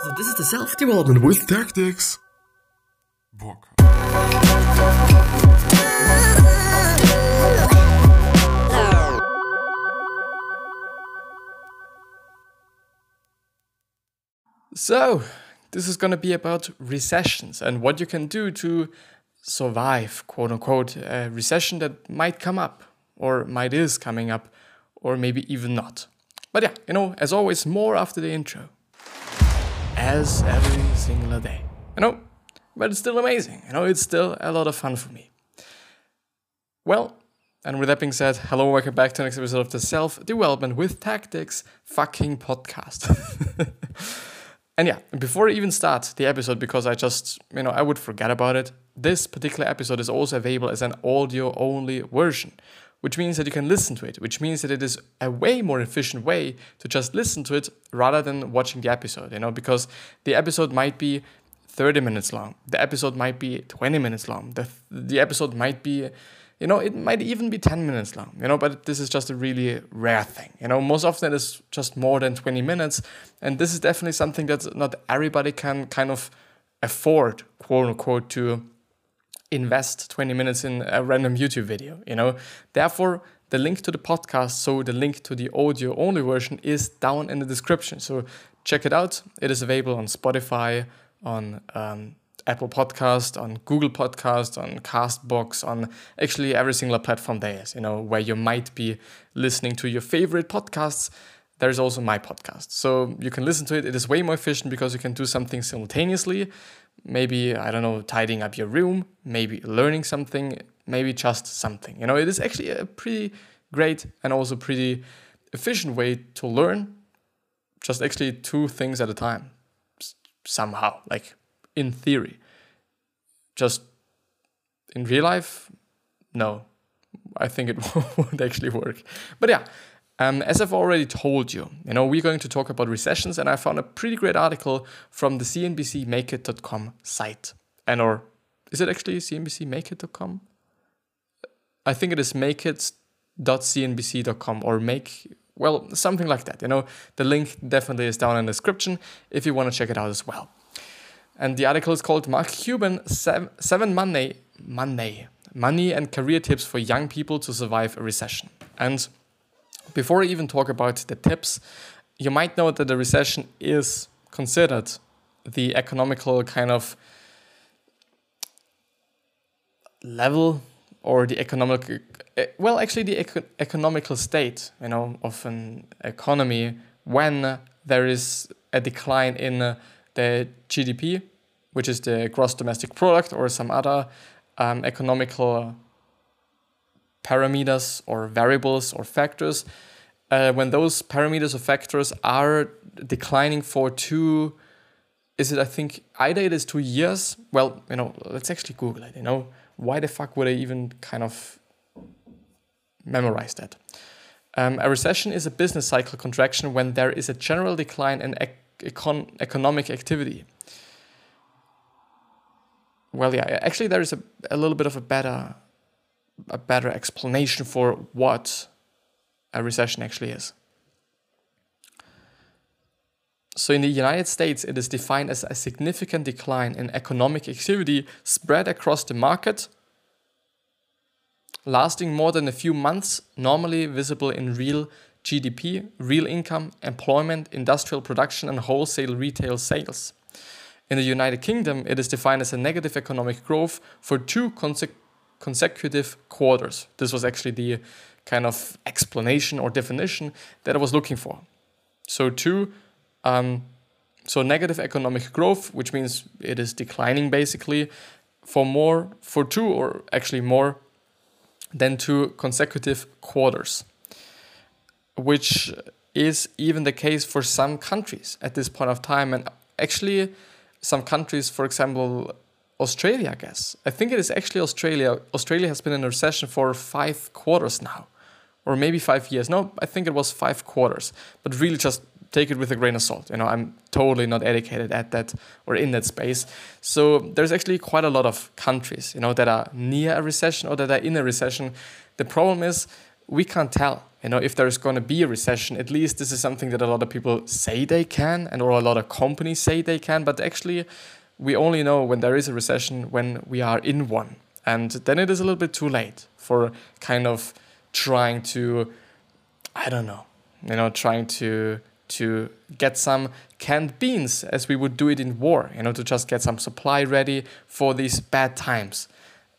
So this is the self-development with tactics. Book. So, this is going to be about recessions and what you can do to survive, quote unquote, a recession that might come up or might is coming up or maybe even not. But yeah, you know, as always, more after the intro. As every single day. You know, but it's still amazing. You know, it's still a lot of fun for me. Well, and with that being said, hello, welcome back to the next episode of the Self Development with Tactics fucking podcast. and yeah, before I even start the episode, because I just, you know, I would forget about it, this particular episode is also available as an audio only version, which means that you can listen to it, which means that it is a way more efficient way to just listen to it rather than watching the episode, you know, because the episode might be 30 minutes long, the episode might be 20 minutes long, the, the episode might be you know, it might even be 10 minutes long, you know, but this is just a really rare thing. You know, most often it is just more than 20 minutes. And this is definitely something that not everybody can kind of afford, quote unquote, to invest 20 minutes in a random YouTube video, you know. Therefore, the link to the podcast, so the link to the audio only version is down in the description. So check it out. It is available on Spotify, on um, Apple Podcast, on Google Podcast, on Castbox, on actually every single platform there is, you know, where you might be listening to your favorite podcasts. There's also my podcast. So you can listen to it. It is way more efficient because you can do something simultaneously. Maybe, I don't know, tidying up your room, maybe learning something, maybe just something. You know, it is actually a pretty great and also pretty efficient way to learn just actually two things at a time somehow, like in theory. Just in real life, no. I think it won't actually work. But yeah, um, as I've already told you, you know, we're going to talk about recessions, and I found a pretty great article from the CNBCMakeit.com site. And or is it actually CNBCMakeit.com? I think it is makeit.cnbc.com or make well something like that. You know, the link definitely is down in the description if you want to check it out as well. And the article is called Mark Cuban Seven, seven Money Money Money and Career Tips for Young People to Survive a Recession. And before I even talk about the tips, you might know that the recession is considered the economical kind of level or the economic well actually the eco- economical state you know of an economy when there is a decline in the GDP which is the gross domestic product or some other um, economical parameters or variables or factors, uh, when those parameters or factors are declining for two, is it, I think, either it is two years, well, you know, let's actually Google it, you know, why the fuck would I even kind of memorize that? Um, a recession is a business cycle contraction when there is a general decline in ec- econ- economic activity. Well, yeah, actually, there is a, a little bit of a better a better explanation for what a recession actually is. So, in the United States, it is defined as a significant decline in economic activity spread across the market, lasting more than a few months, normally visible in real GDP, real income, employment, industrial production, and wholesale retail sales. In the United Kingdom, it is defined as a negative economic growth for two consecutive consecutive quarters. This was actually the kind of explanation or definition that I was looking for. So two, um, so negative economic growth, which means it is declining basically for more for two or actually more than two consecutive quarters, which is even the case for some countries at this point of time, and actually some countries, for example, Australia, I guess. I think it is actually Australia. Australia has been in a recession for five quarters now, or maybe five years. No, I think it was five quarters. But really, just take it with a grain of salt. You know, I'm totally not educated at that or in that space. So there's actually quite a lot of countries, you know, that are near a recession or that are in a recession. The problem is we can't tell. You know, if there's going to be a recession, at least this is something that a lot of people say they can, and or a lot of companies say they can. But actually, we only know when there is a recession when we are in one, and then it is a little bit too late for kind of trying to, I don't know, you know, trying to to get some canned beans as we would do it in war, you know, to just get some supply ready for these bad times.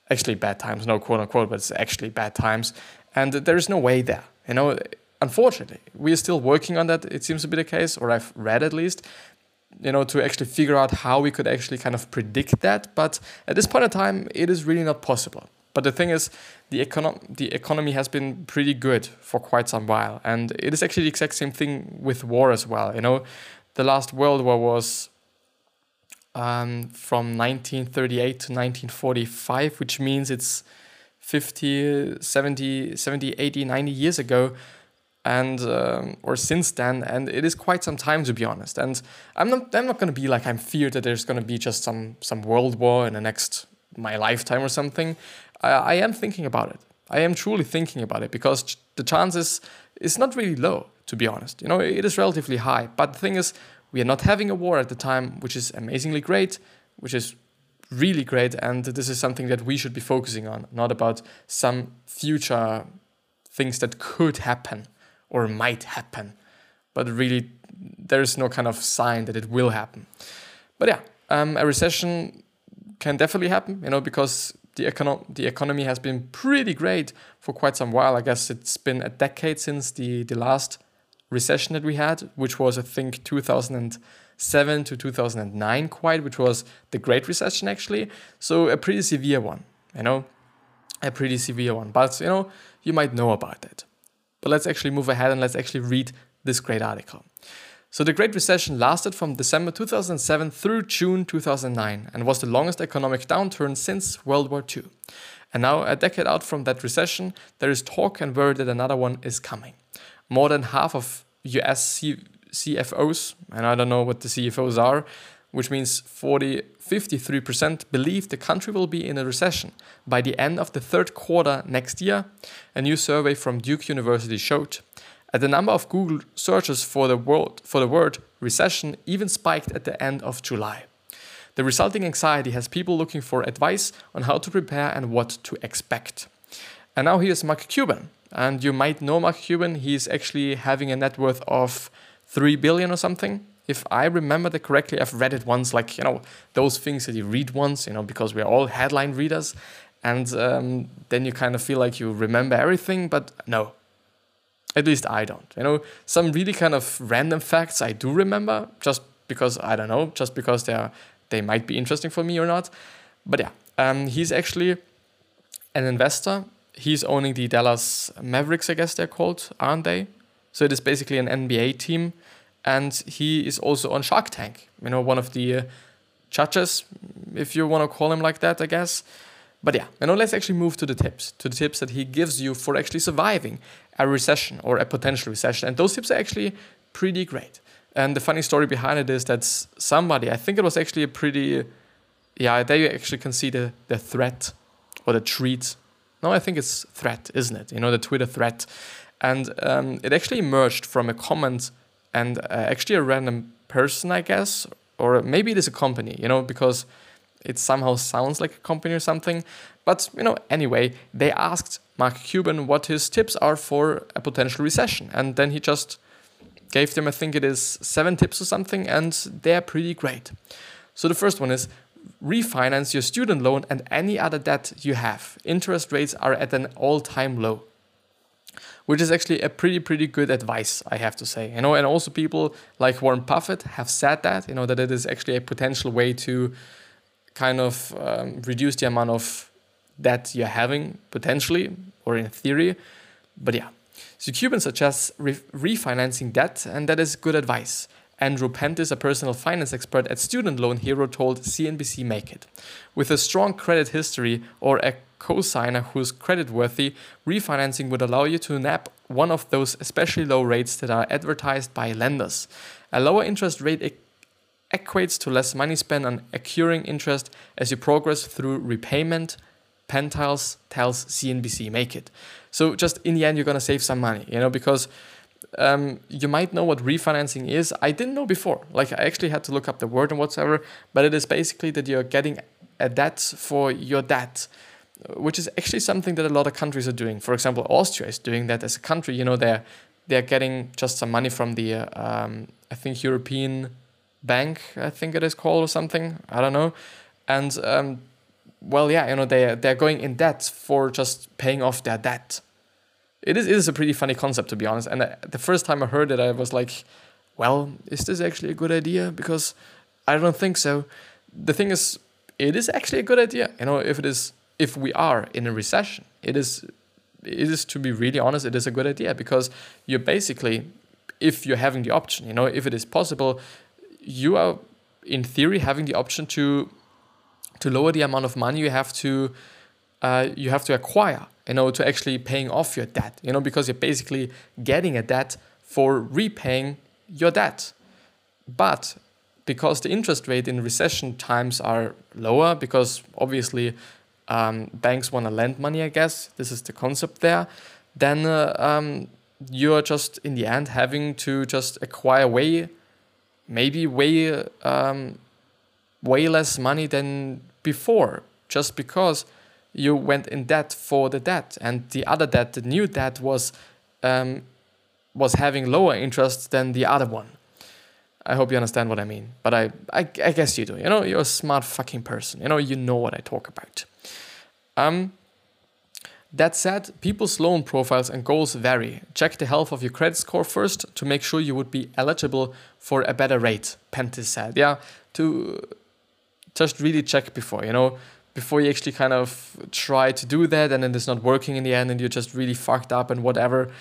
Actually, bad times, no quote unquote, but it's actually bad times. And there is no way there, you know. Unfortunately, we are still working on that. It seems to be the case, or I've read at least, you know, to actually figure out how we could actually kind of predict that. But at this point in time, it is really not possible. But the thing is, the, econo- the economy has been pretty good for quite some while. And it is actually the exact same thing with war as well. You know, the last World War was um, from 1938 to 1945, which means it's 50, 70, 70, 80, 90 years ago and um, or since then and it is quite some time to be honest and i'm not i'm not going to be like i'm feared that there's going to be just some some world war in the next my lifetime or something I, I am thinking about it. I am truly thinking about it because the chances is not really low, to be honest. You know, it is relatively high. But the thing is, we are not having a war at the time, which is amazingly great, which is really great. And this is something that we should be focusing on, not about some future things that could happen or might happen. But really, there is no kind of sign that it will happen. But yeah, um, a recession can definitely happen, you know, because the, econo- the economy has been pretty great for quite some while. I guess it's been a decade since the, the last recession that we had, which was, I think, 2007 to 2009, quite, which was the Great Recession, actually. So, a pretty severe one, you know, a pretty severe one. But, you know, you might know about it. But let's actually move ahead and let's actually read this great article. So the Great Recession lasted from December 2007 through June 2009 and was the longest economic downturn since World War II. And now, a decade out from that recession, there is talk and word that another one is coming. More than half of US C- CFOs, and I don't know what the CFOs are, which means 40, 53% believe the country will be in a recession by the end of the third quarter next year, a new survey from Duke University showed. And the number of Google searches for the, word, for the word recession even spiked at the end of July. The resulting anxiety has people looking for advice on how to prepare and what to expect. And now here's Mark Cuban. And you might know Mark Cuban. He's actually having a net worth of 3 billion or something. If I remember that correctly, I've read it once, like, you know, those things that you read once, you know, because we're all headline readers. And um, then you kind of feel like you remember everything, but no, at least I don't. You know, some really kind of random facts I do remember just because I don't know, just because they are they might be interesting for me or not. But yeah, um, he's actually an investor. He's owning the Dallas Mavericks, I guess they're called, aren't they? So it is basically an NBA team, and he is also on Shark Tank. You know, one of the uh, judges, if you want to call him like that, I guess. But yeah, you know, let's actually move to the tips, to the tips that he gives you for actually surviving a recession or a potential recession. And those tips are actually pretty great. And the funny story behind it is that somebody, I think it was actually a pretty, yeah, there you actually can see the, the threat or the treat. No, I think it's threat, isn't it? You know, the Twitter threat. And um, it actually emerged from a comment and uh, actually a random person, I guess, or maybe it is a company, you know, because it somehow sounds like a company or something. But, you know, anyway, they asked Mark Cuban what his tips are for a potential recession. And then he just gave them, I think it is seven tips or something, and they're pretty great. So the first one is refinance your student loan and any other debt you have. Interest rates are at an all time low. Which is actually a pretty, pretty good advice, I have to say. You know, and also people like Warren Buffett have said that, you know, that it is actually a potential way to kind of um, reduce the amount of debt you're having potentially or in theory. But yeah, so Cuban suggests re- refinancing debt, and that is good advice. Andrew Pentis, a personal finance expert at Student Loan Hero, told CNBC Make It. With a strong credit history or a cosigner who's creditworthy, refinancing would allow you to nab one of those especially low rates that are advertised by lenders. A lower interest rate equates to less money spent on accruing interest as you progress through repayment, Pentis tells CNBC Make It. So just in the end, you're gonna save some money, you know, because um, you might know what refinancing is. I didn't know before. Like I actually had to look up the word and whatsoever, but it is basically that you're getting a debt for your debt, which is actually something that a lot of countries are doing. For example, Austria is doing that as a country. You know, they're they're getting just some money from the um, I think European Bank, I think it is called or something. I don't know, and um, well, yeah, you know, they they're going in debt for just paying off their debt it is, it is a pretty funny concept to be honest. And the first time I heard it, I was like, well, is this actually a good idea? Because I don't think so. The thing is, it is actually a good idea. You know, if it is, if we are in a recession, it is, it is to be really honest, it is a good idea because you're basically, if you're having the option, you know, if it is possible, you are in theory having the option to, to lower the amount of money you have to, uh, you have to acquire you know, to actually paying off your debt, you know, because you're basically getting a debt for repaying your debt. But because the interest rate in recession times are lower, because obviously um, banks want to lend money, I guess, this is the concept there, then uh, um, you're just in the end having to just acquire way, maybe way, um, way less money than before, just because you went in debt for the debt, and the other debt, the new debt, was um, was having lower interest than the other one. I hope you understand what I mean, but I, I, I guess you do. You know, you're a smart fucking person. You know, you know what I talk about. Um, that said, people's loan profiles and goals vary. Check the health of your credit score first to make sure you would be eligible for a better rate, Pentis said. Yeah, to just really check before, you know, before you actually kind of try to do that and then it's not working in the end and you're just really fucked up and whatever,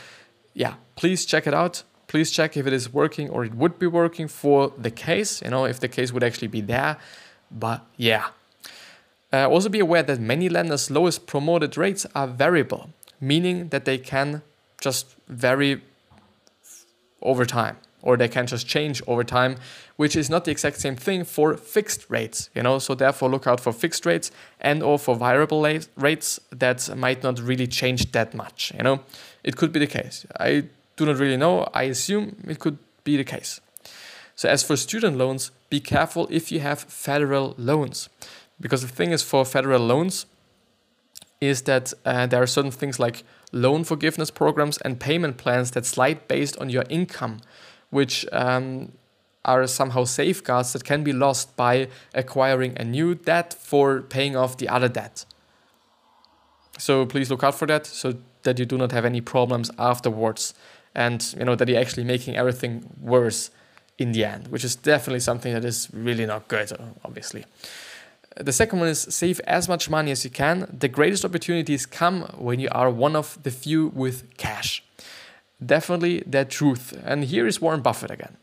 yeah, please check it out. Please check if it is working or it would be working for the case, you know, if the case would actually be there. But yeah. Uh, also be aware that many lenders' lowest promoted rates are variable, meaning that they can just vary over time or they can just change over time, which is not the exact same thing for fixed rates, you know. So therefore, look out for fixed rates and or for variable rates that might not really change that much, you know. It could be the case. I do not really know. I assume it could be the case. So as for student loans, be careful if you have federal loans, because the thing is for federal loans is that uh, there are certain things like loan forgiveness programs and payment plans that slide based on your income which um, are somehow safeguards that can be lost by acquiring a new debt for paying off the other debt. So please look out for that so that you do not have any problems afterwards and you know that you're actually making everything worse in the end, which is definitely something that is really not good, obviously. The second one is save as much money as you can. The greatest opportunities come when you are one of the few with cash definitely that truth. And here is Warren Buffett again.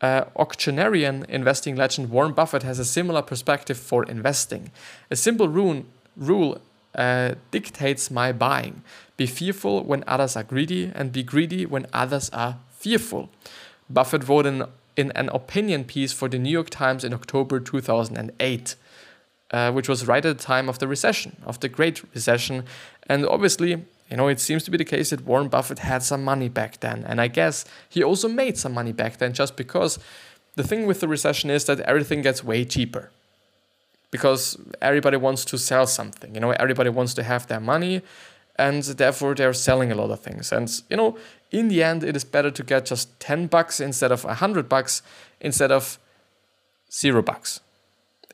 Uh, octogenarian investing legend Warren Buffett has a similar perspective for investing. A simple rule, rule uh, dictates my buying. Be fearful when others are greedy, and be greedy when others are fearful. Buffett wrote in, in an opinion piece for the New York Times in October 2008, uh, which was right at the time of the recession, of the Great Recession. And obviously, you know, it seems to be the case that Warren Buffett had some money back then. And I guess he also made some money back then just because the thing with the recession is that everything gets way cheaper. Because everybody wants to sell something, you know, everybody wants to have their money and therefore they're selling a lot of things. And, you know, in the end, it is better to get just 10 bucks instead of 100 bucks instead of zero bucks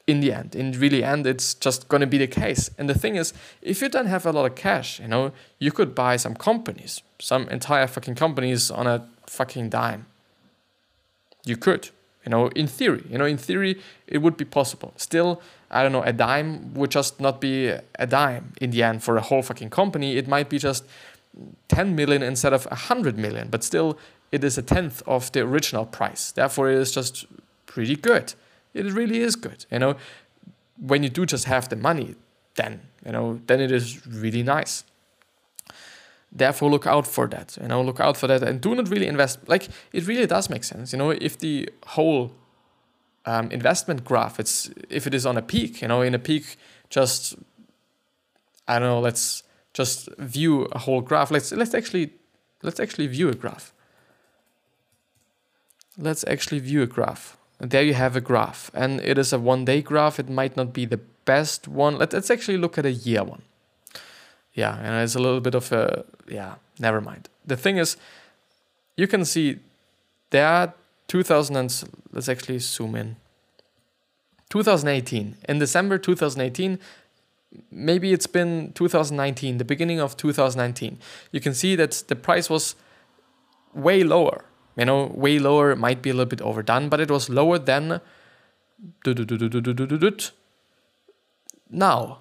in the end. In really end, it's just gonna be the case. And the thing is, if you don't have a lot of cash, you know, you could buy some companies, some entire fucking companies on a fucking dime. You could, you know, in theory, you know, in theory, it would be possible. Still, I don't know, a dime would just not be a dime in the end for a whole fucking company. It might be just 10 million instead of 100 million, but still, it is a tenth of the original price. Therefore, it is just pretty good it really is good. You know, when you do just have the money, then you know, then it is really nice. Therefore, look out for that. You know, look out for that, and do not really invest. Like it really does make sense. You know, if the whole um, investment graph, it's if it is on a peak, you know, in a peak, just I don't know, let's just view a whole graph. Let's let's actually let's actually view a graph. Let's actually view a graph. There you have a graph, and it is a one-day graph. It might not be the best one. Let, let's actually look at a year one. Yeah, and it's a little bit of a yeah. Never mind. The thing is, you can see there are 2000 and let's actually zoom in. 2018 in December 2018 maybe it's been 2019, the beginning of 2019, you can see that the price was way lower. You know, way lower, might be a little bit overdone, but it was lower than now,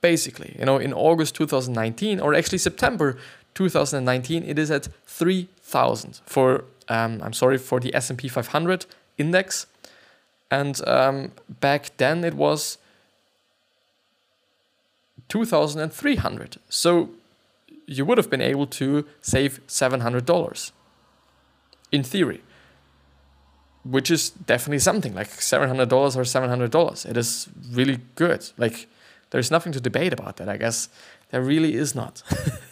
basically. You know, in August 2019, or actually September 2019, it is at 3,000 for, um, I'm sorry, for the S&P 500 index. And um, back then it was 2,300. So you would have been able to save $700 in theory, which is definitely something like $700 or $700. It is really good. Like, there's nothing to debate about that, I guess. There really is not.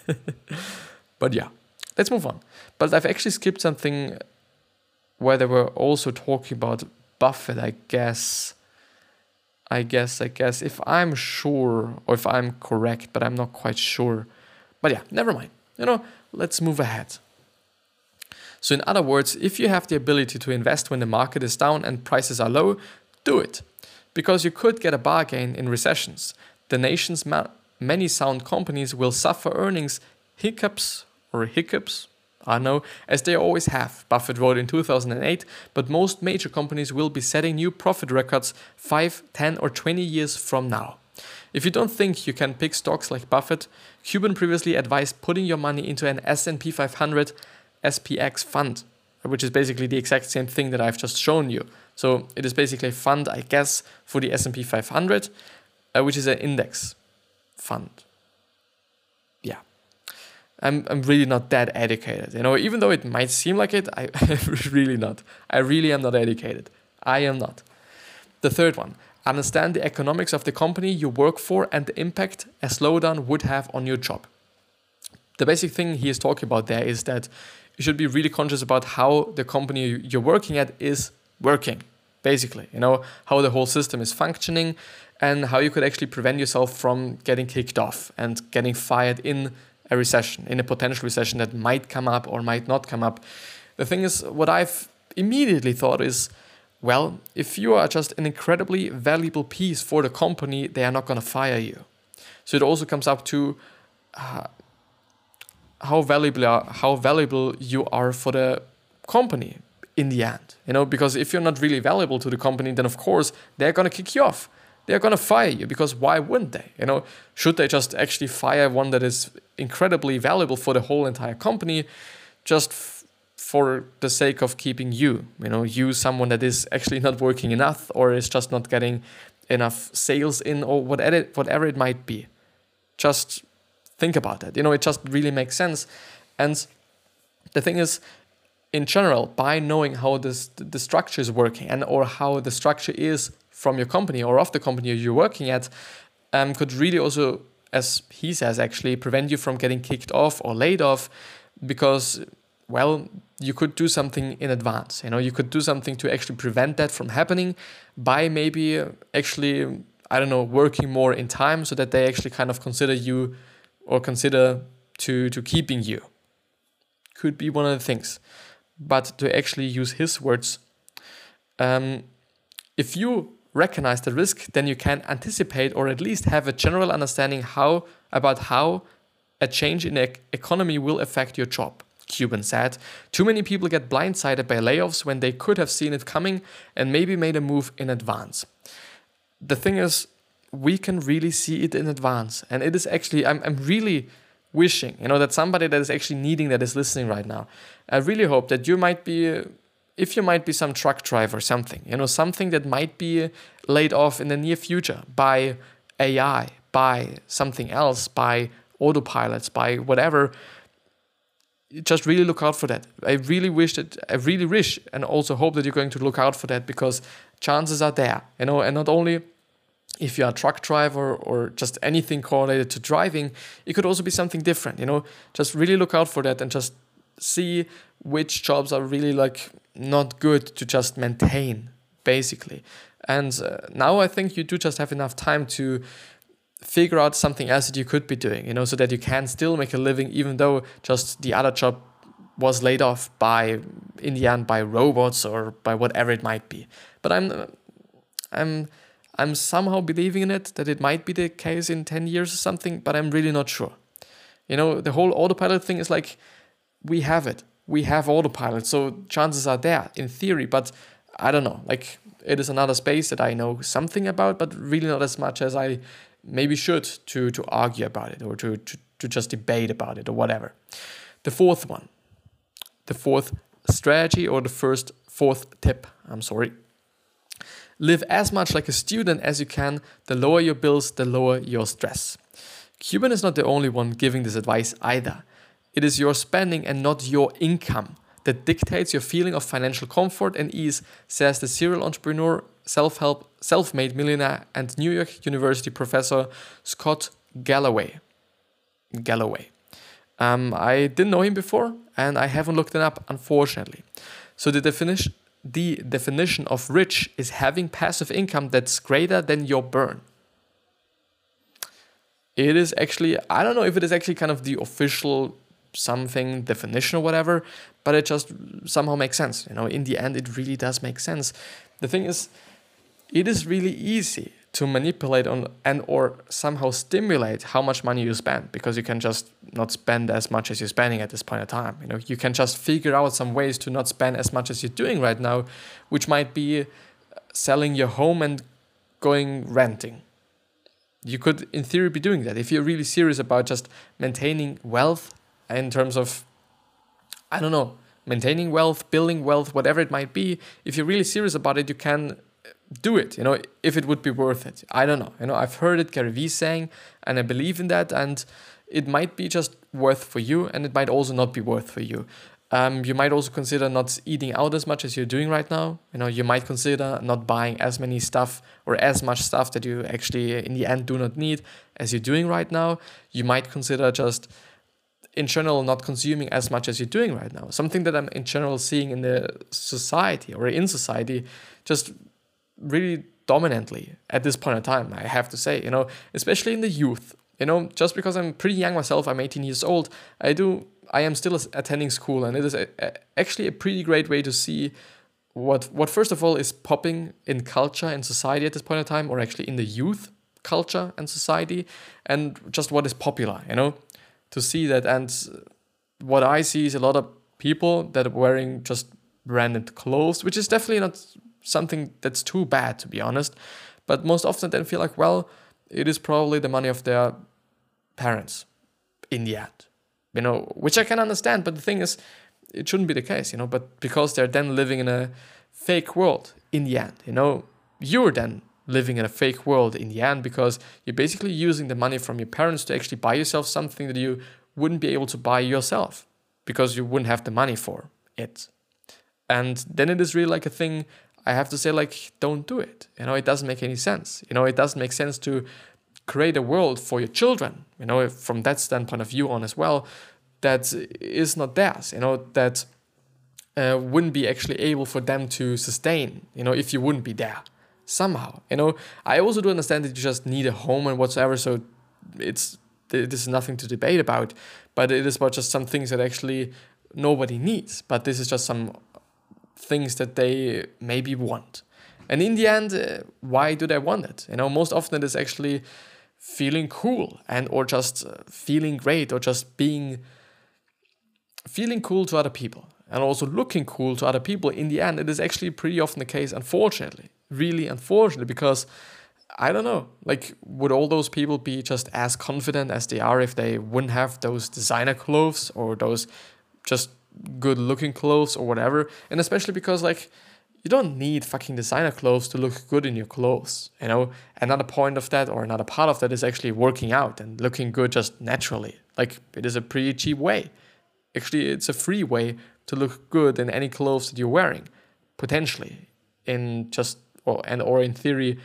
but yeah, let's move on. But I've actually skipped something where they were also talking about Buffett, I guess. I guess, I guess, if I'm sure or if I'm correct, but I'm not quite sure. But yeah, never mind. You know, let's move ahead. So, in other words, if you have the ability to invest when the market is down and prices are low, do it. Because you could get a bargain in recessions. The nation's ma- many sound companies will suffer earnings hiccups or hiccups I know, as they always have, Buffett wrote in 2008, but most major companies will be setting new profit records 5, 10, or 20 years from now. If you don't think you can pick stocks like Buffett, Cuban previously advised putting your money into an S&P 500 SPX fund, which is basically the exact same thing that I've just shown you. So it is basically a fund, I guess, for the S&P 500, uh, which is an index fund. Yeah. I'm, I'm really not that educated. You know, even though it might seem like it, I really not. I really am not educated. I am not. The third one, understand the economics of the company you work for and the impact a slowdown would have on your job. The basic thing he is talking about there is that you should be really conscious about how the company you're working at is working, basically. You know, how the whole system is functioning and how you could actually prevent yourself from getting kicked off and getting fired in a recession, in a potential recession that might come up or might not come up. The thing is, what I've immediately thought is, well, if you are just an incredibly valuable piece for the company, they are not going to fire you. So it also comes up to uh, how valuable are, how valuable you are for the company in the end. You know, because if you're not really valuable to the company, then of course they're going to kick you off they're going to fire you because why wouldn't they? You know, should they just actually fire one that is incredibly valuable for the whole entire company just f- for the sake of keeping you? You know, you someone that is actually not working enough or is just not getting enough sales in or whatever whatever it might be. Just think about that. You know, it just really makes sense. And the thing is, in general, by knowing how this the structure is working and or how the structure is from your company or of the company you're working at um, could really also, as he says, actually prevent you from getting kicked off or laid off because, well, you could do something in advance. You know, you could do something to actually prevent that from happening by maybe actually, I don't know, working more in time so that they actually kind of consider you or consider to, to keeping you. Could be one of the things. But to actually use his words, um, if you recognize the risk, then you can anticipate or at least have a general understanding how about how a change in the economy will affect your job. Cuban said, Too many people get blindsided by layoffs when they could have seen it coming and maybe made a move in advance. The thing is, we can really see it in advance. And it is actually, I'm, I'm really wishing, you know, that somebody that is actually needing that is listening right now. I really hope that you might be if you might be some truck driver something you know something that might be laid off in the near future by ai by something else by autopilots by whatever just really look out for that i really wish that i really wish and also hope that you're going to look out for that because chances are there you know and not only if you're a truck driver or just anything correlated to driving, it could also be something different. You know, just really look out for that and just see which jobs are really like not good to just maintain, basically. And uh, now I think you do just have enough time to figure out something else that you could be doing, you know, so that you can still make a living, even though just the other job was laid off by, in the end, by robots or by whatever it might be. But I'm, I'm I'm somehow believing in it that it might be the case in 10 years or something, but I'm really not sure. You know, the whole autopilot thing is like we have it. We have autopilot, so chances are there in theory, but I don't know. Like it is another space that I know something about, but really not as much as I maybe should to to argue about it or to to, to just debate about it or whatever. The fourth one. The fourth strategy or the first fourth tip, I'm sorry, Live as much like a student as you can. The lower your bills, the lower your stress. Cuban is not the only one giving this advice either. It is your spending and not your income that dictates your feeling of financial comfort and ease, says the serial entrepreneur, self help, self made millionaire, and New York University professor Scott Galloway. Galloway. Um, I didn't know him before and I haven't looked it up, unfortunately. So, the definition, the definition of rich is having passive income that's greater than your burn. It is actually, I don't know if it is actually kind of the official something definition or whatever, but it just somehow makes sense. You know, in the end, it really does make sense. The thing is, it is really easy to manipulate on and or somehow stimulate how much money you spend because you can just not spend as much as you're spending at this point in time you know? You can just figure out some ways to not spend as much as you're doing right now which might be selling your home and going renting. You could in theory be doing that. If you're really serious about just maintaining wealth in terms of i don't know maintaining wealth building wealth whatever it might be if you're really serious about it you can do it you know if it would be worth it. I don't know you know i've heard it gary vee saying and i believe in that and it might be just worth for you and it might also not be worth for you. Um, you might also consider not eating out as much as you're doing right now. You know you might consider not buying as many stuff or as much stuff that you actually in the end do not need as you're doing right now. You might consider just in general not consuming as much as you're doing right now. Something that i'm in general seeing in the society or in society just really dominantly at this point in time, I have to say, you know, especially in the youth. You know, just because I'm pretty young myself, I'm 18 years old, I do, I am still attending school, and it is a, a, actually a pretty great way to see what, what first of all is popping in culture and society at this point in time, or actually in the youth culture and society, and just what is popular, you know, to see that. And what I see is a lot of people that are wearing just branded clothes, which is definitely not something that's too bad, to be honest. But most often then feel like, well, it is probably the money of their parents in the end, you know, which I can understand. But the thing is, it shouldn't be the case, you know, but because they're then living in a fake world in the end, you know, you're then living in a fake world in the end because you're basically using the money from your parents to actually buy yourself something that you wouldn't be able to buy yourself because you wouldn't have the money for it. And then it is really like a thing I have to say, like, don't do it. You know, it doesn't make any sense. You know, it doesn't make sense to create a world for your children, you know, from that standpoint of view on as well, that is not theirs, you know, that uh, wouldn't be actually able for them to sustain, you know, if you wouldn't be there somehow. You know, I also do understand that you just need a home and whatsoever, so it's this is nothing to debate about, but it is about just some things that actually nobody needs. But this is just some things that they maybe want. And in the end, uh, why do they want it? You know, most often it is actually feeling cool and or just uh, feeling great or just being feeling cool to other people and also looking cool to other people in the end it is actually pretty often the case unfortunately really unfortunately because i don't know like would all those people be just as confident as they are if they wouldn't have those designer clothes or those just good looking clothes or whatever. And especially because like you don't need fucking designer clothes to look good in your clothes. You know, another point of that or another part of that is actually working out and looking good just naturally. Like it is a pretty cheap way. Actually, it's a free way to look good in any clothes that you're wearing, potentially. In just or and or in theory,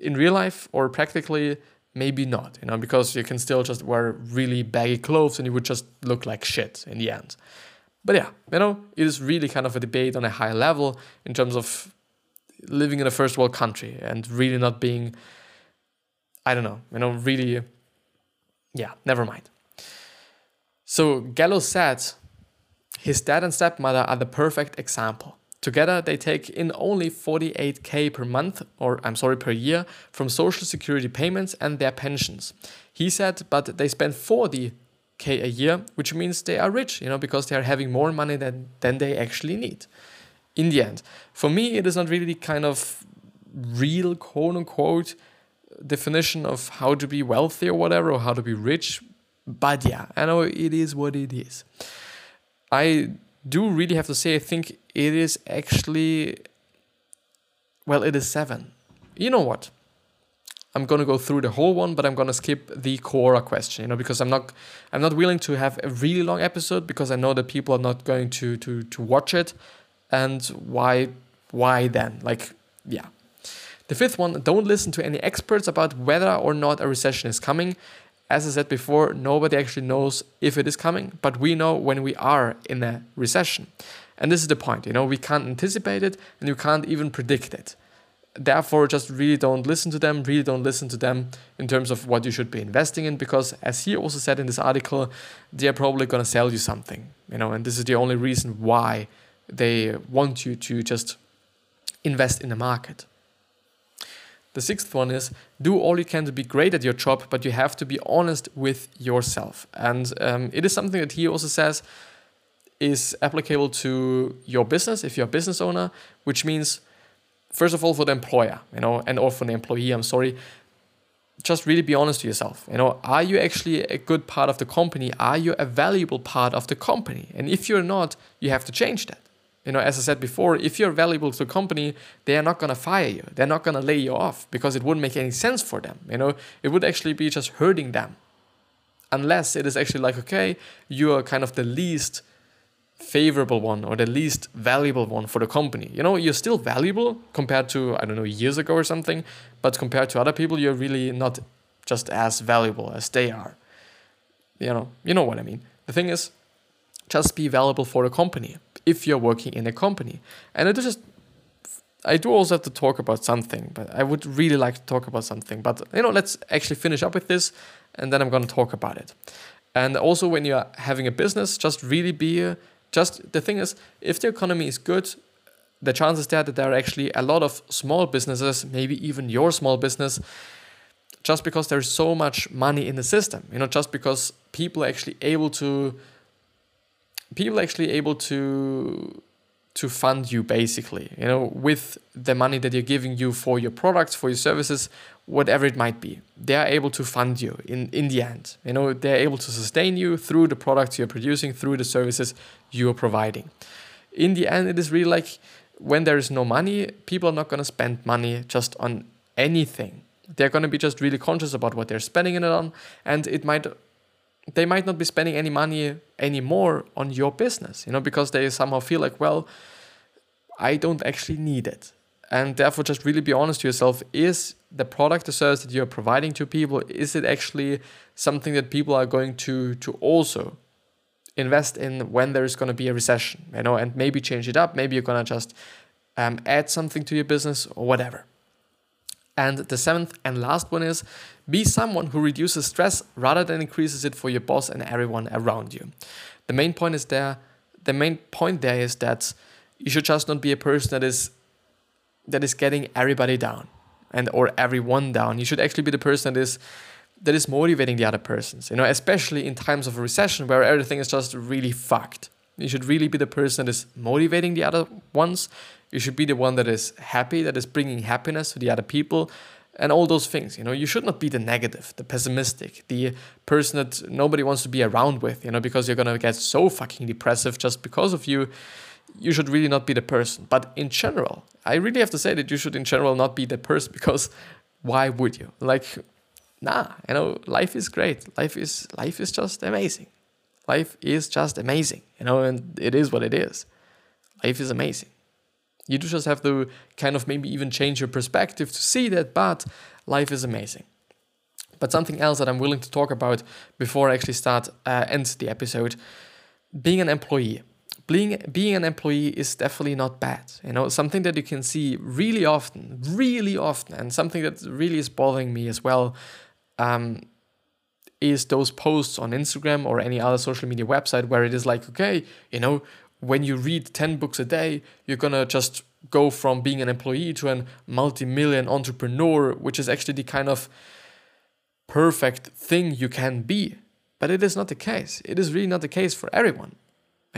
in real life or practically, maybe not, you know, because you can still just wear really baggy clothes and you would just look like shit in the end. But yeah, you know, it is really kind of a debate on a high level in terms of living in a first world country and really not being, I don't know, you know, really, yeah, never mind. So Gallo said his dad and stepmother are the perfect example. Together, they take in only 48k per month, or I'm sorry, per year, from social security payments and their pensions. He said, but they spend 40k a year, which means they are rich, you know, because they are having more money than, than they actually need. In the end, for me, it is not really kind of real quote unquote definition of how to be wealthy or whatever, or how to be rich. But yeah, I know it is what it is. I do really have to say, I think it is actually, well, it is seven. You know what? I'm gonna go through the whole one, but I'm gonna skip the Quora question, you know, because I'm not, I'm not willing to have a really long episode because I know that people are not going to to to watch it, and why, why then? Like, yeah. The fifth one: don't listen to any experts about whether or not a recession is coming as I said before, nobody actually knows if it is coming, but we know when we are in a recession. And this is the point, you know, we can't anticipate it and you can't even predict it. Therefore, just really don't listen to them, really don't listen to them in terms of what you should be investing in, because as he also said in this article, they're probably going to sell you something, you know, and this is the only reason why they want you to just invest in the market. The sixth one is do all you can to be great at your job, but you have to be honest with yourself. And um, it is something that he also says is applicable to your business if you're a business owner, which means first of all for the employer, you know, and or for the employee. I'm sorry. Just really be honest to yourself. You know, are you actually a good part of the company? Are you a valuable part of the company? And if you're not, you have to change that. You know, as I said before, if you're valuable to a company, they are not going to fire you. They're not going to lay you off because it wouldn't make any sense for them. You know, it would actually be just hurting them. Unless it is actually like, okay, you are kind of the least favorable one or the least valuable one for the company. You know, you're still valuable compared to, I don't know, years ago or something, but compared to other people, you're really not just as valuable as they are. You know, you know what I mean. The thing is, just be valuable for the company if you're working in a company. And I do just I do also have to talk about something, but I would really like to talk about something. But you know, let's actually finish up with this and then I'm going to talk about it. And also when you're having a business, just really be just the thing is if the economy is good, the chances there that there are actually a lot of small businesses, maybe even your small business, just because there's so much money in the system, you know, just because people are actually able to people actually able to to fund you basically you know with the money that you're giving you for your products for your services whatever it might be. They are able to fund you in in the end. You know they're able to sustain you through the products you're producing through the services you're providing. In the end it is really like when there is no money people are not going to spend money just on anything. They're going to be just really conscious about what they're spending it on and it might they might not be spending any money anymore on your business, you know, because they somehow feel like, well, I don't actually need it. And therefore, just really be honest to yourself is the product or service that you're providing to people, is it actually something that people are going to, to also invest in when there's going to be a recession, you know, and maybe change it up? Maybe you're going to just um, add something to your business or whatever. And the seventh and last one is be someone who reduces stress rather than increases it for your boss and everyone around you. The main point is there. The main point there is that you should just not be a person that is that is getting everybody down and or everyone down. You should actually be the person that is that is motivating the other persons. You know, especially in times of a recession where everything is just really fucked. You should really be the person that is motivating the other ones you should be the one that is happy, that is bringing happiness to the other people, and all those things. You know, you should not be the negative, the pessimistic, the person that nobody wants to be around with. You know, because you're gonna get so fucking depressive just because of you. You should really not be the person. But in general, I really have to say that you should, in general, not be the person because why would you? Like, nah. You know, life is great. Life is life is just amazing. Life is just amazing. You know, and it is what it is. Life is amazing You do just have to kind of maybe even change your perspective to see that, but life is amazing. But something else that I'm willing to talk about before I actually start uh, end the episode, being an employee. Being being an employee is definitely not bad. You know, something that you can see really often, really often, and something that really is bothering me as well. Um, is those posts on Instagram or any other social media website where it is like, okay, you know, when you read 10 books a day, you're gonna just go from being an employee to a multi million entrepreneur, which is actually the kind of perfect thing you can be. But it is not the case. It is really not the case for everyone.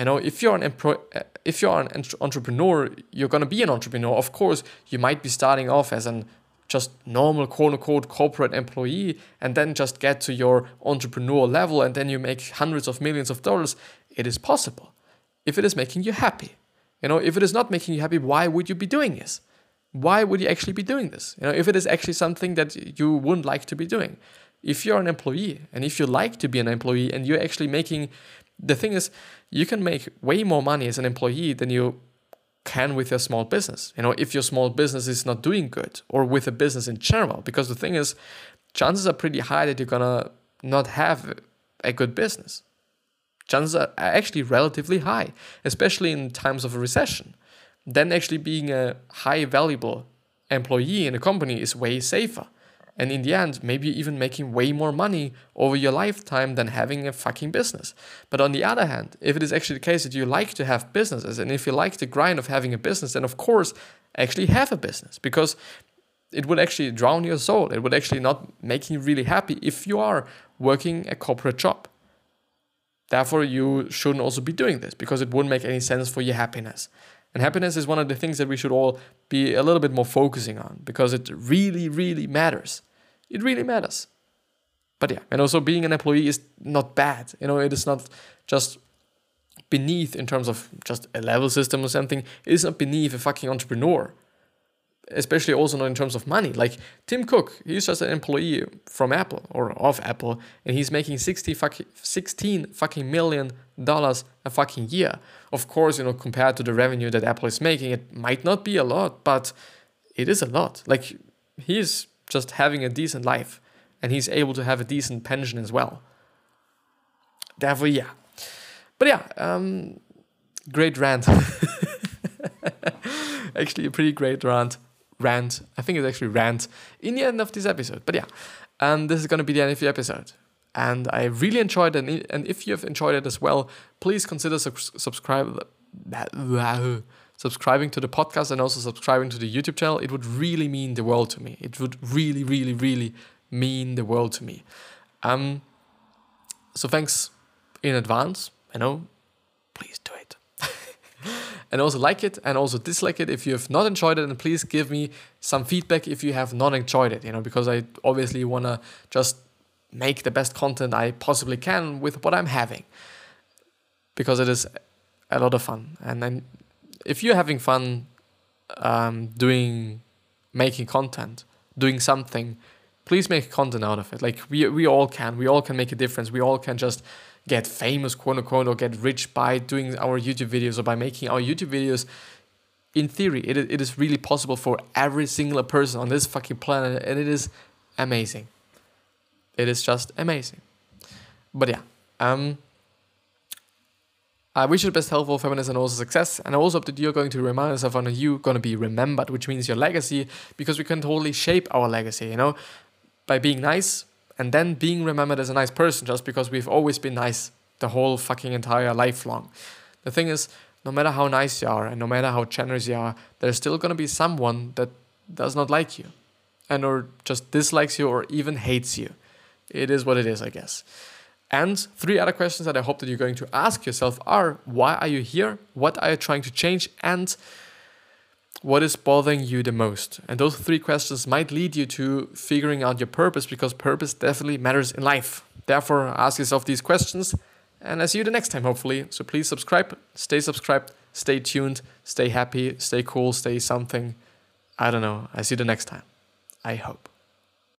You know, if you're an empro- if you're an entrepreneur, you're gonna be an entrepreneur. Of course, you might be starting off as an just normal quote unquote corporate employee and then just get to your entrepreneur level and then you make hundreds of millions of dollars. It is possible if it is making you happy. You know, if it is not making you happy, why would you be doing this? Why would you actually be doing this? You know, if it is actually something that you wouldn't like to be doing. If you're an employee and if you like to be an employee and you're actually making the thing is you can make way more money as an employee than you can with your small business. You know, if your small business is not doing good or with a business in general, because the thing is, chances are pretty high that you're gonna not have a good business chances are actually relatively high, especially in times of a recession. Then actually being a high valuable employee in a company is way safer. And in the end, maybe even making way more money over your lifetime than having a fucking business. But on the other hand, if it is actually the case that you like to have businesses and if you like the grind of having a business, then of course, actually have a business because it would actually drown your soul. It would actually not make you really happy if you are working a corporate job. Therefore, you shouldn't also be doing this because it wouldn't make any sense for your happiness. And happiness is one of the things that we should all be a little bit more focusing on because it really, really matters. It really matters. But yeah, and also being an employee is not bad. You know, it is not just beneath in terms of just a level system or something. It is not beneath a fucking entrepreneur especially also not in terms of money. Like Tim Cook, he's just an employee from Apple or of Apple, and he's making 60 fucking 16 fucking million dollars a fucking year. Of course, you know, compared to the revenue that Apple is making, it might not be a lot, but it is a lot. Like he's just having a decent life, and he's able to have a decent pension as well. Therefore, yeah. But yeah, um, great rant. Actually, a pretty great rant rant. I think it's actually rant in the end of this episode. But yeah, and this is going to be the end of the episode. And I really enjoyed it. And if you have enjoyed it as well, please consider subscribe, subscribing to the podcast and also subscribing to the YouTube channel. It would really mean the world to me. It would really, really, really mean the world to me. Um, so thanks in advance. I know, please do it and also like it and also dislike it if you have not enjoyed it and please give me some feedback if you have not enjoyed it you know because i obviously want to just make the best content i possibly can with what i'm having because it is a lot of fun and then if you're having fun um, doing making content doing something please make content out of it like we, we all can we all can make a difference we all can just get famous, quote unquote, or get rich by doing our YouTube videos or by making our YouTube videos. In theory, it, it is really possible for every single person on this fucking planet, and it is amazing. It is just amazing. But yeah, um, Uh, I wish you the best health, for happiness, and also success. And I also hope that you're going to remind yourself on you going to be remembered, which means your legacy, because we can totally shape our legacy, you know, by being nice, and then being remembered as a nice person just because we've always been nice the whole fucking entire life long. The thing is, no matter how nice you are and no matter how generous you are, there's still gonna be someone that does not like you and or just dislikes you or even hates you. It is what it is, I guess. And three other questions that I hope that you're going to ask yourself are why are you here? What are you trying to change? And what is bothering you the most? And those three questions might lead you to figuring out your purpose because purpose definitely matters in life. Therefore, ask yourself these questions and I see you the next time, hopefully. So please subscribe, stay subscribed, stay tuned, stay happy, stay cool, stay something. I don't know. I see you the next time. I hope.